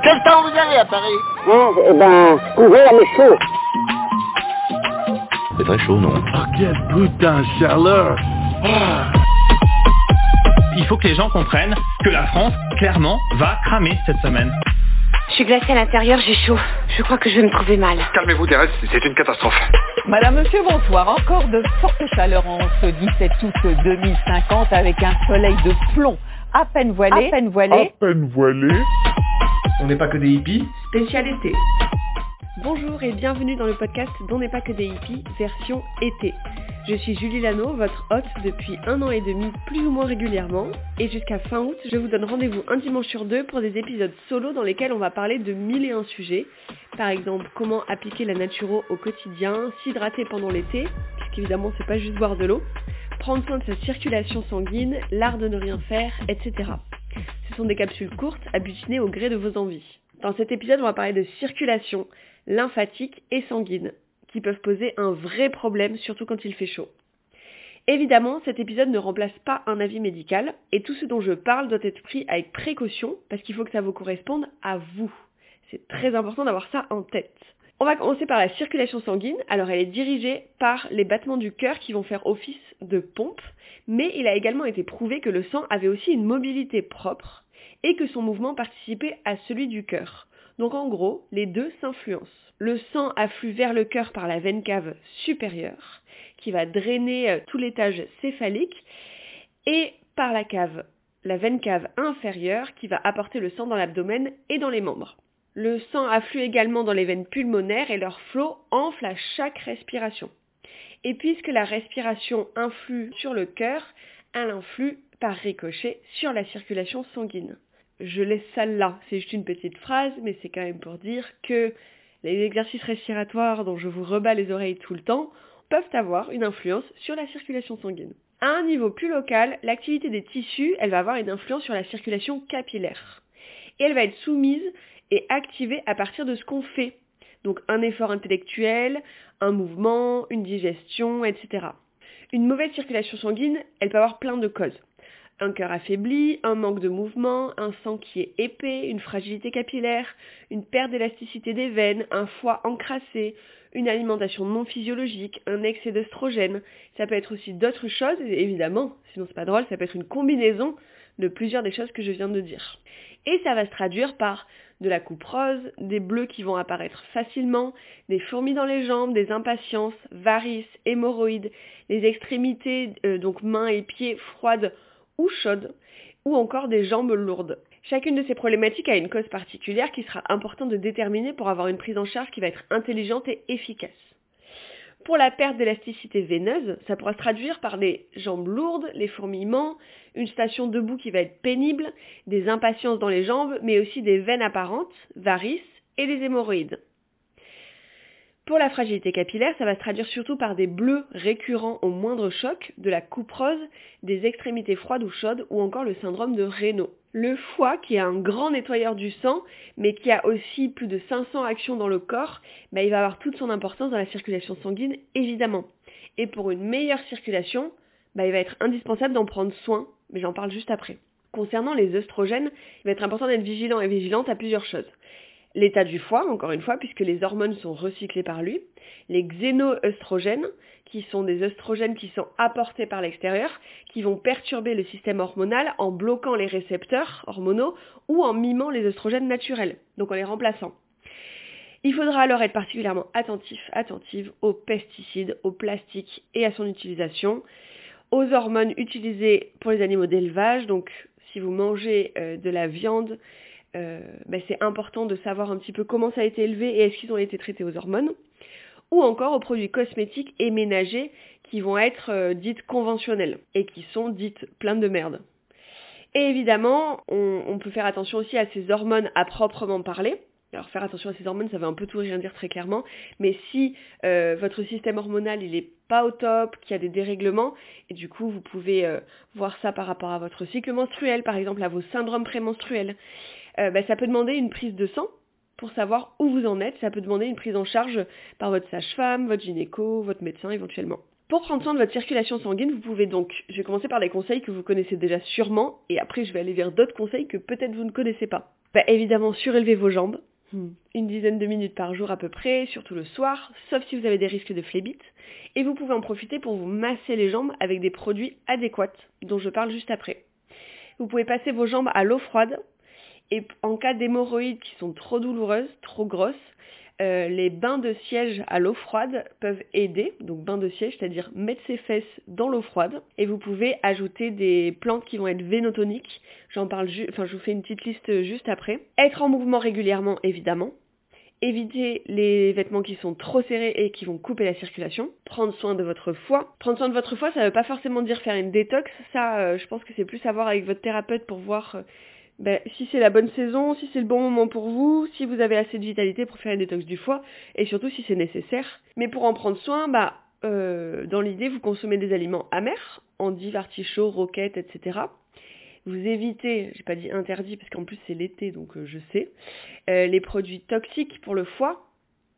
Quel temps vous avez à Paris Hein, eh ben, couvert mais chaud. C'est très chaud, non Oh, quelle putain de chaleur Ah. Il faut que les gens comprennent que la France, clairement, va cramer cette semaine. Je suis glacée à l'intérieur, j'ai chaud. Je crois que je vais me trouver mal. Calmez-vous, Thérèse, c'est une catastrophe. Madame, Monsieur, bonsoir. Encore de fortes chaleurs en ce 17 août 2050 avec un soleil de plomb à peine voilé. À peine voilé. À peine voilé. On n'est pas que des hippies. Spécialité. Bonjour et bienvenue dans le podcast Dont n'est pas que des hippies, version été. Je suis Julie Lano, votre hôte depuis un an et demi, plus ou moins régulièrement, et jusqu'à fin août, je vous donne rendez-vous un dimanche sur deux pour des épisodes solo dans lesquels on va parler de mille et un sujets. Par exemple, comment appliquer la naturo au quotidien, s'hydrater pendant l'été, puisqu'évidemment c'est pas juste boire de l'eau, prendre soin de sa circulation sanguine, l'art de ne rien faire, etc. Ce sont des capsules courtes à au gré de vos envies. Dans cet épisode, on va parler de circulation, lymphatique et sanguine, qui peuvent poser un vrai problème, surtout quand il fait chaud. Évidemment, cet épisode ne remplace pas un avis médical, et tout ce dont je parle doit être pris avec précaution, parce qu'il faut que ça vous corresponde à vous. C'est très important d'avoir ça en tête. On va commencer par la circulation sanguine. Alors elle est dirigée par les battements du cœur qui vont faire office de pompe, mais il a également été prouvé que le sang avait aussi une mobilité propre et que son mouvement participait à celui du cœur. Donc en gros, les deux s'influencent. Le sang afflue vers le cœur par la veine cave supérieure, qui va drainer tout l'étage céphalique, et par la cave, la veine cave inférieure, qui va apporter le sang dans l'abdomen et dans les membres. Le sang afflue également dans les veines pulmonaires et leur flot enfle à chaque respiration. Et puisque la respiration influe sur le cœur, elle influe par ricochet sur la circulation sanguine. Je laisse ça là, c'est juste une petite phrase, mais c'est quand même pour dire que les exercices respiratoires dont je vous rebats les oreilles tout le temps peuvent avoir une influence sur la circulation sanguine. À un niveau plus local, l'activité des tissus, elle va avoir une influence sur la circulation capillaire. Et elle va être soumise et activée à partir de ce qu'on fait. Donc un effort intellectuel, un mouvement, une digestion, etc. Une mauvaise circulation sanguine, elle peut avoir plein de causes un cœur affaibli, un manque de mouvement, un sang qui est épais, une fragilité capillaire, une perte d'élasticité des veines, un foie encrassé, une alimentation non physiologique, un excès d'œstrogène. Ça peut être aussi d'autres choses, évidemment, sinon c'est pas drôle, ça peut être une combinaison de plusieurs des choses que je viens de dire. Et ça va se traduire par de la coupe rose, des bleus qui vont apparaître facilement, des fourmis dans les jambes, des impatiences, varices, hémorroïdes, les extrémités, euh, donc mains et pieds froides ou chaudes, ou encore des jambes lourdes. Chacune de ces problématiques a une cause particulière qui sera importante de déterminer pour avoir une prise en charge qui va être intelligente et efficace. Pour la perte d'élasticité veineuse, ça pourra se traduire par des jambes lourdes, les fourmillements, une station debout qui va être pénible, des impatiences dans les jambes, mais aussi des veines apparentes, varices et des hémorroïdes. Pour la fragilité capillaire, ça va se traduire surtout par des bleus récurrents au moindre choc, de la coupe rose, des extrémités froides ou chaudes ou encore le syndrome de Raynaud. Le foie, qui est un grand nettoyeur du sang, mais qui a aussi plus de 500 actions dans le corps, bah, il va avoir toute son importance dans la circulation sanguine, évidemment. Et pour une meilleure circulation, bah, il va être indispensable d'en prendre soin, mais j'en parle juste après. Concernant les œstrogènes, il va être important d'être vigilant et vigilante à plusieurs choses l'état du foie, encore une fois, puisque les hormones sont recyclées par lui, les xénoœstrogènes, qui sont des œstrogènes qui sont apportés par l'extérieur, qui vont perturber le système hormonal en bloquant les récepteurs hormonaux ou en mimant les œstrogènes naturels, donc en les remplaçant. Il faudra alors être particulièrement attentif, attentive aux pesticides, aux plastiques et à son utilisation, aux hormones utilisées pour les animaux d'élevage, donc si vous mangez euh, de la viande, euh, ben c'est important de savoir un petit peu comment ça a été élevé et est-ce qu'ils ont été traités aux hormones, ou encore aux produits cosmétiques et ménagers qui vont être euh, dites conventionnelles et qui sont dites pleines de merde. Et évidemment, on, on, peut faire attention aussi à ces hormones à proprement parler. Alors faire attention à ces hormones, ça veut un peu tout rien dire très clairement, mais si euh, votre système hormonal il est pas au top, qu'il y a des dérèglements, et du coup vous pouvez euh, voir ça par rapport à votre cycle menstruel, par exemple à vos syndromes prémenstruels, euh, bah, ça peut demander une prise de sang pour savoir où vous en êtes. Ça peut demander une prise en charge par votre sage-femme, votre gynéco, votre médecin éventuellement. Pour prendre soin de votre circulation sanguine, vous pouvez donc, je vais commencer par des conseils que vous connaissez déjà sûrement, et après je vais aller vers d'autres conseils que peut-être vous ne connaissez pas. Bah, évidemment, surélevez vos jambes, hmm. une dizaine de minutes par jour à peu près, surtout le soir, sauf si vous avez des risques de phlébite, et vous pouvez en profiter pour vous masser les jambes avec des produits adéquats, dont je parle juste après. Vous pouvez passer vos jambes à l'eau froide, et en cas d'hémorroïdes qui sont trop douloureuses, trop grosses, euh, les bains de siège à l'eau froide peuvent aider, donc bain de siège, c'est-à-dire mettre ses fesses dans l'eau froide, et vous pouvez ajouter des plantes qui vont être vénotoniques. J'en parle, enfin je vous fais une petite liste juste après. Être en mouvement régulièrement, évidemment. Éviter les vêtements qui sont trop serrés et qui vont couper la circulation. Prendre soin de votre foie. Prendre soin de votre foie, ça ne veut pas forcément dire faire une détox. Ça, euh, je pense que c'est plus à voir avec votre thérapeute pour voir euh, ben, si c'est la bonne saison, si c'est le bon moment pour vous, si vous avez assez de vitalité pour faire une détox du foie, et surtout si c'est nécessaire. Mais pour en prendre soin, bah, euh, dans l'idée, vous consommez des aliments amers, endives, artichauts, roquettes, etc. Vous évitez, j'ai pas dit interdit parce qu'en plus c'est l'été donc euh, je sais, euh, les produits toxiques pour le foie,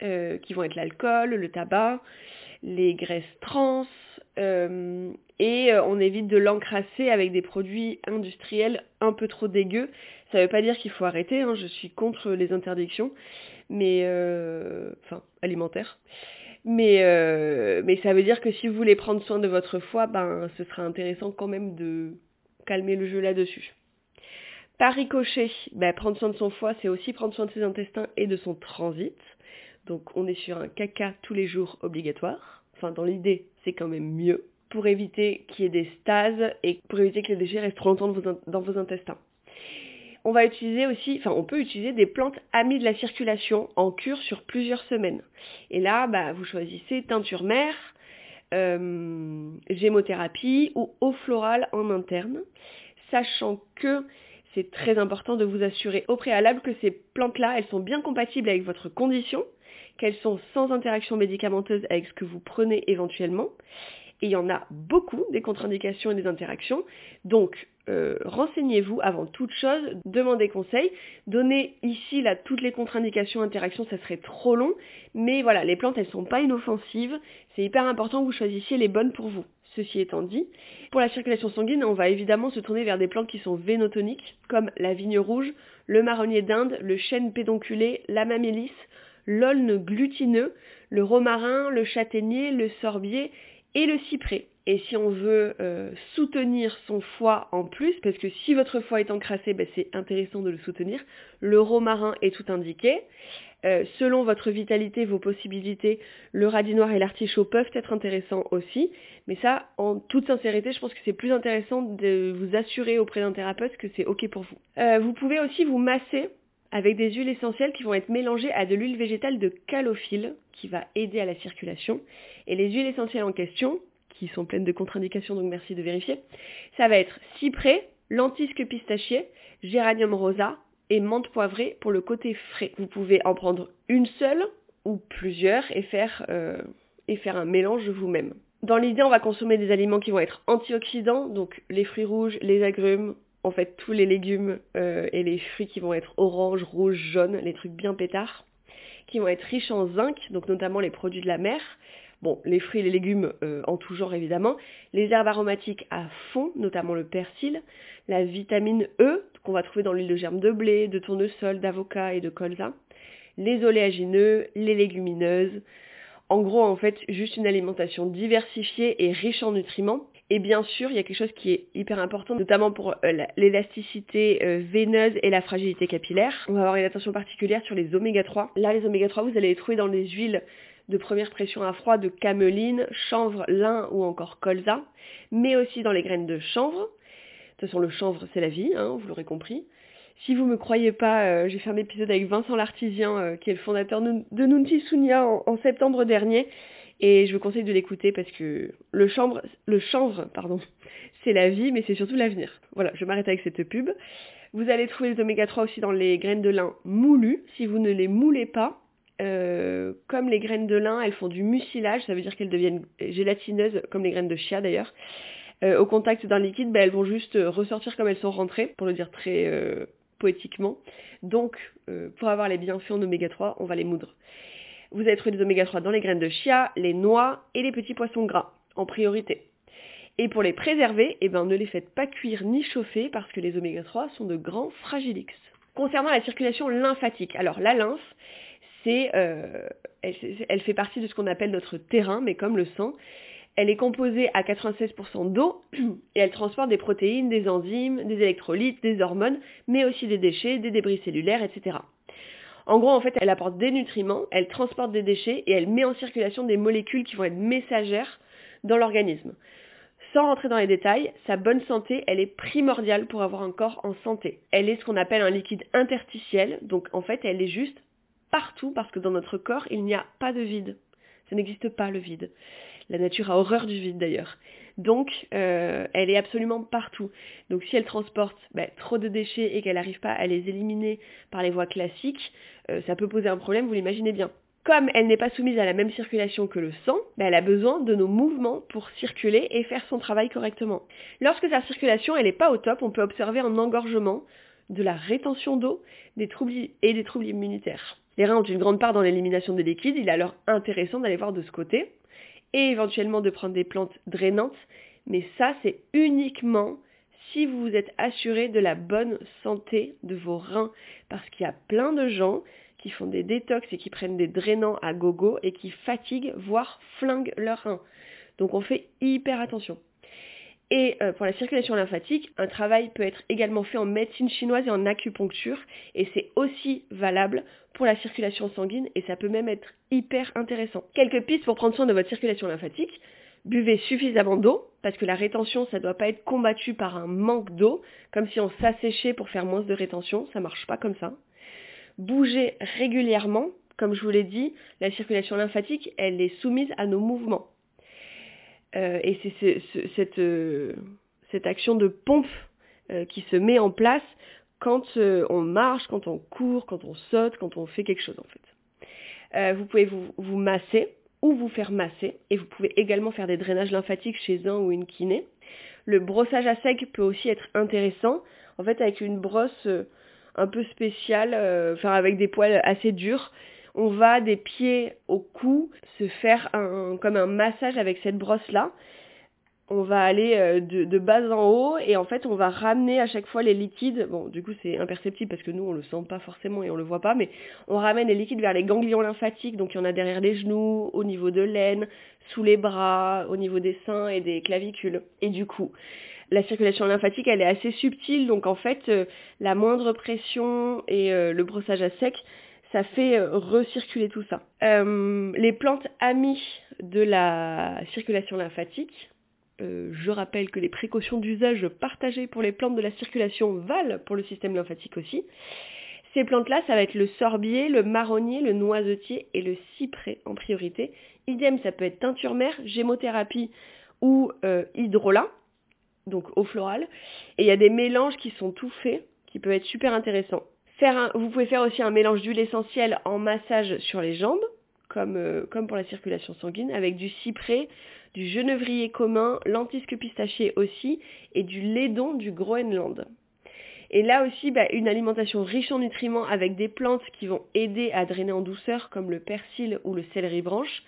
qui vont être l'alcool, le tabac, les graisses trans, euh, et euh, on évite de l'encrasser avec des produits industriels un peu trop dégueux. Ça ne veut pas dire qu'il faut arrêter, hein, je suis contre les interdictions, mais euh, enfin alimentaires. Mais, mais ça veut dire que si vous voulez prendre soin de votre foie, ben ce sera intéressant quand même de calmer le jeu là-dessus. Par ricochet, ben, prendre soin de son foie, c'est aussi prendre soin de ses intestins et de son transit. Donc on est sur un caca tous les jours obligatoire. Enfin dans l'idée, c'est quand même mieux pour éviter qu'il y ait des stases et pour éviter que les déchets restent trop longtemps dans vos intestins. On va utiliser aussi, enfin on peut utiliser des plantes amies de la circulation en cure sur plusieurs semaines. Et là, bah, vous choisissez teinture mère, euh, gémothérapie ou eau florale en interne, sachant que c'est très important de vous assurer au préalable que ces plantes-là, elles sont bien compatibles avec votre condition, qu'elles sont sans interaction médicamenteuse avec ce que vous prenez éventuellement. Et il y en a beaucoup des contre-indications et des interactions. Donc, euh, renseignez-vous avant toute chose, demandez conseil. Donnez ici là toutes les contre-indications, interactions, ça serait trop long. Mais voilà, les plantes, elles sont pas inoffensives. C'est hyper important que vous choisissiez les bonnes pour vous. Ceci étant dit, pour la circulation sanguine, on va évidemment se tourner vers des plantes qui sont vénotoniques, comme la vigne rouge, le marronnier d'Inde, le chêne pédonculé, la mamélis, l'aulne glutineux, le romarin, le châtaignier, le sorbier et le cyprès. Et si on veut euh, soutenir son foie en plus, parce que si votre foie est encrassé, ben, c'est intéressant de le soutenir, le romarin est tout indiqué. Euh, selon votre vitalité, vos possibilités, le radis noir et l'artichaut peuvent être intéressants aussi. Mais ça, en toute sincérité, je pense que c'est plus intéressant de vous assurer auprès d'un thérapeute que c'est OK pour vous. Euh, vous pouvez aussi vous masser avec des huiles essentielles qui vont être mélangées à de l'huile végétale de calophylle qui va aider à la circulation. Et les huiles essentielles en question, qui sont pleines de contre-indications, donc merci de vérifier, ça va être cyprès, lentisque pistachier, géranium rosa et menthe poivrée pour le côté frais. Vous pouvez en prendre une seule ou plusieurs et faire, euh, et faire un mélange vous-même. Dans l'idée, on va consommer des aliments qui vont être antioxydants, donc les fruits rouges, les agrumes, en fait tous les légumes euh, et les fruits qui vont être orange, rouge, jaune, les trucs bien pétards, qui vont être riches en zinc, donc notamment les produits de la mer. Bon, les fruits et les légumes euh, en tout genre évidemment, les herbes aromatiques à fond, notamment le persil, la vitamine E qu'on va trouver dans l'huile de germe de blé, de tournesol, d'avocat et de colza, les oléagineux, les légumineuses. En gros, en fait, juste une alimentation diversifiée et riche en nutriments et bien sûr, il y a quelque chose qui est hyper important, notamment pour euh, l'élasticité euh, veineuse et la fragilité capillaire. On va avoir une attention particulière sur les oméga 3. Là, les oméga 3, vous allez les trouver dans les huiles de première pression à froid de cameline, chanvre, lin ou encore colza, mais aussi dans les graines de chanvre. De toute façon, le chanvre, c'est la vie, hein, vous l'aurez compris. Si vous ne me croyez pas, euh, j'ai fait un épisode avec Vincent Lartisien, qui est le fondateur de Nunti Sunya en septembre dernier. Et je vous conseille de l'écouter parce que le, chanvre, pardon, c'est la vie, mais c'est surtout l'avenir. Voilà, je m'arrête avec cette pub. Vous allez trouver les oméga 3 aussi dans les graines de lin moulues. Si vous ne les moulez pas, euh, comme les graines de lin, elles font du mucilage, ça veut dire qu'elles deviennent gélatineuses, comme les graines de chia d'ailleurs. Euh, au contact d'un liquide, ben, elles vont juste ressortir comme elles sont rentrées, pour le dire très euh, poétiquement. Donc, pour avoir les bienfaits en oméga 3, on va les moudre. Vous allez trouver des oméga 3 dans les graines de chia, les noix et les petits poissons gras. en priorité. Et pour les préserver, eh ben, ne les faites pas cuire ni chauffer parce que les oméga 3 sont de grands fragilix. Concernant la circulation lymphatique, alors la lymphe, c'est, euh, elle, elle fait partie de ce qu'on appelle notre terrain, mais comme le sang, elle est composée à 96% d'eau et elle transporte des protéines, des enzymes, des électrolytes, des hormones, mais aussi des déchets, des débris cellulaires, etc. En gros, en fait, elle apporte des nutriments, elle transporte des déchets et elle met en circulation des molécules qui vont être messagères dans l'organisme. Sans rentrer dans les détails, sa bonne santé, elle est primordiale pour avoir un corps en santé. Elle est ce qu'on appelle un liquide interstitiel, donc en fait, elle est juste partout parce que dans notre corps, il n'y a pas de vide. Ça n'existe pas le vide. La nature a horreur du vide d'ailleurs. Donc, euh, elle est absolument partout. Donc, si elle transporte bah, trop de déchets et qu'elle n'arrive pas à les éliminer par les voies classiques, euh, ça peut poser un problème, vous l'imaginez bien. Comme elle n'est pas soumise à la même circulation que le sang, bah, elle a besoin de nos mouvements pour circuler et faire son travail correctement. Lorsque sa circulation n'est pas au top, on peut observer un engorgement, de la rétention d'eau des troubles et des troubles immunitaires. Les reins ont une grande part dans l'élimination des liquides, il est alors intéressant d'aller voir de ce côté et éventuellement de prendre des plantes drainantes, mais ça c'est uniquement si vous vous êtes assuré de la bonne santé de vos reins, parce qu'il y a plein de gens qui font des détox et qui prennent des drainants à gogo et qui fatiguent, voire flinguent leurs reins. Donc on fait hyper attention. Et euh, pour la circulation lymphatique, un travail peut être également fait en médecine chinoise et en acupuncture, et c'est aussi valable pour la circulation sanguine, et ça peut même être hyper intéressant. Quelques pistes pour prendre soin de votre circulation lymphatique. Buvez suffisamment d'eau, parce que la rétention, ça ne doit pas être combattu par un manque d'eau, comme si on s'asséchait pour faire moins de rétention, ça marche pas comme ça. Bougez régulièrement, comme je vous l'ai dit, la circulation lymphatique, elle est soumise à nos mouvements. Euh, et c'est ce, cette, euh, cette, action de pompe euh, qui se met en place quand on marche, quand on court, quand on saute, quand on fait quelque chose en fait. vous pouvez vous, vous, masser ou vous faire masser et vous pouvez également faire des drainages lymphatiques chez un ou une kiné. Le brossage à sec peut aussi être intéressant. En fait, avec une brosse un peu spéciale, enfin avec des poils assez durs, on va des pieds au cou se faire un, comme un massage avec cette brosse-là. On va aller euh, de, bas en haut et en fait on va ramener à chaque fois les liquides. Bon, du coup c'est imperceptible parce que nous on le sent pas forcément et on le voit pas, mais on ramène les liquides vers les ganglions lymphatiques. Donc il y en a derrière les genoux, au niveau de l'aine, sous les bras, au niveau des seins et des clavicules. Et du coup, la circulation lymphatique elle est assez subtile, donc en fait euh, la moindre pression et euh, le brossage à sec ça fait euh, recirculer tout ça. Euh, les plantes amies de la circulation lymphatique, euh, je rappelle que les précautions d'usage partagées pour les plantes de la circulation valent pour le système lymphatique aussi. Ces plantes-là, ça va être le sorbier, le marronnier, le noisetier et le cyprès en priorité. Idem, ça peut être teinture mère, gémothérapie ou hydrolat, donc eau florale. Et il y a des mélanges qui sont tout faits, qui peuvent être super intéressants vous pouvez faire aussi un mélange d'huile essentielle en massage sur les jambes, comme, euh, pour la circulation sanguine, avec du cyprès, du genevrier commun, lentisque pistachier aussi, et du laidon du Groenland. Et là aussi, bah, une alimentation riche en nutriments avec des plantes qui vont aider à drainer en douceur, comme le persil ou le céleri branche,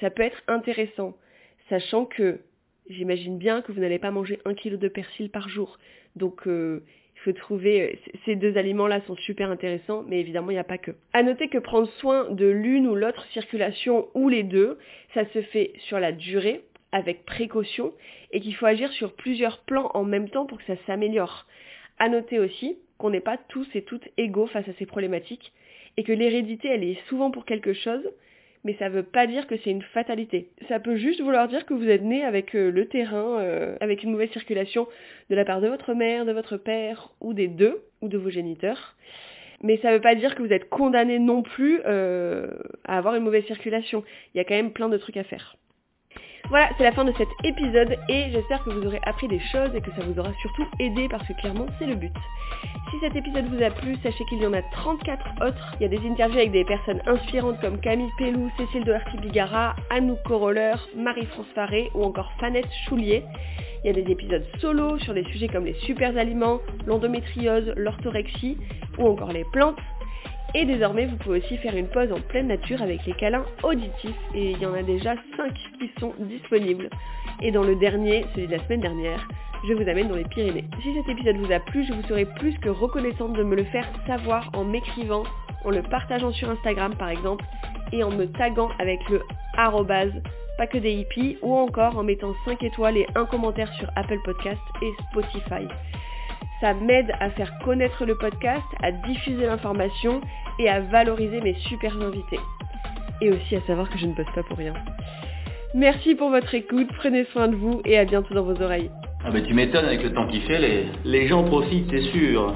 ça peut être intéressant, sachant que j'imagine bien que vous n'allez pas manger un kilo de persil par jour. Donc euh, trouver euh, ces deux aliments-là sont super intéressants, mais évidemment il n'y a pas que. À noter que prendre soin de l'une ou l'autre circulation ou les deux, ça se fait sur la durée avec précaution et qu'il faut agir sur plusieurs plans en même temps pour que ça s'améliore. À noter aussi qu'on n'est pas tous et toutes égaux face à ces problématiques et que l'hérédité elle est souvent pour quelque chose mais ça ne veut pas dire que c'est une fatalité. Ça peut juste vouloir dire que vous êtes né avec euh, le terrain, euh, avec une mauvaise circulation de la part de votre mère, de votre père, ou des deux, ou de vos géniteurs. Mais ça ne veut pas dire que vous êtes condamné non plus euh, à avoir une mauvaise circulation. Il y a quand même plein de trucs à faire. Voilà, c'est la fin de cet épisode et j'espère que vous aurez appris des choses et que ça vous aura surtout aidé parce que clairement c'est le but. Si cet épisode vous a plu, sachez qu'il y en a 34 autres. Il y a des interviews avec des personnes inspirantes comme Camille Pellou, Cécile Doherty-Bigara, Anouk Coroller, Marie-France Faré ou encore Fanette Choulier. Il y a des épisodes solo sur des sujets comme les super aliments, l'endométriose, l'orthorexie ou encore les plantes. Et désormais, vous pouvez aussi faire une pause en pleine nature avec les câlins auditifs. Et il y en a déjà 5 qui sont disponibles. Et dans le dernier, celui de la semaine dernière, je vous amène dans les Pyrénées. Si cet épisode vous a plu, je vous serai plus que reconnaissante de me le faire savoir en m'écrivant, en le partageant sur Instagram par exemple, et en me taguant avec le arrobase pas que des hippies, ou encore en mettant 5 étoiles et un commentaire sur Apple Podcast et Spotify. Ça m'aide à faire connaître le podcast, à diffuser l'information et à valoriser mes super invités. Et aussi à savoir que je ne bosse pas pour rien. Merci pour votre écoute, prenez soin de vous et à bientôt dans vos oreilles. Ah bah tu m'étonnes avec le temps qu'il fait, les, les gens profitent, c'est sûr.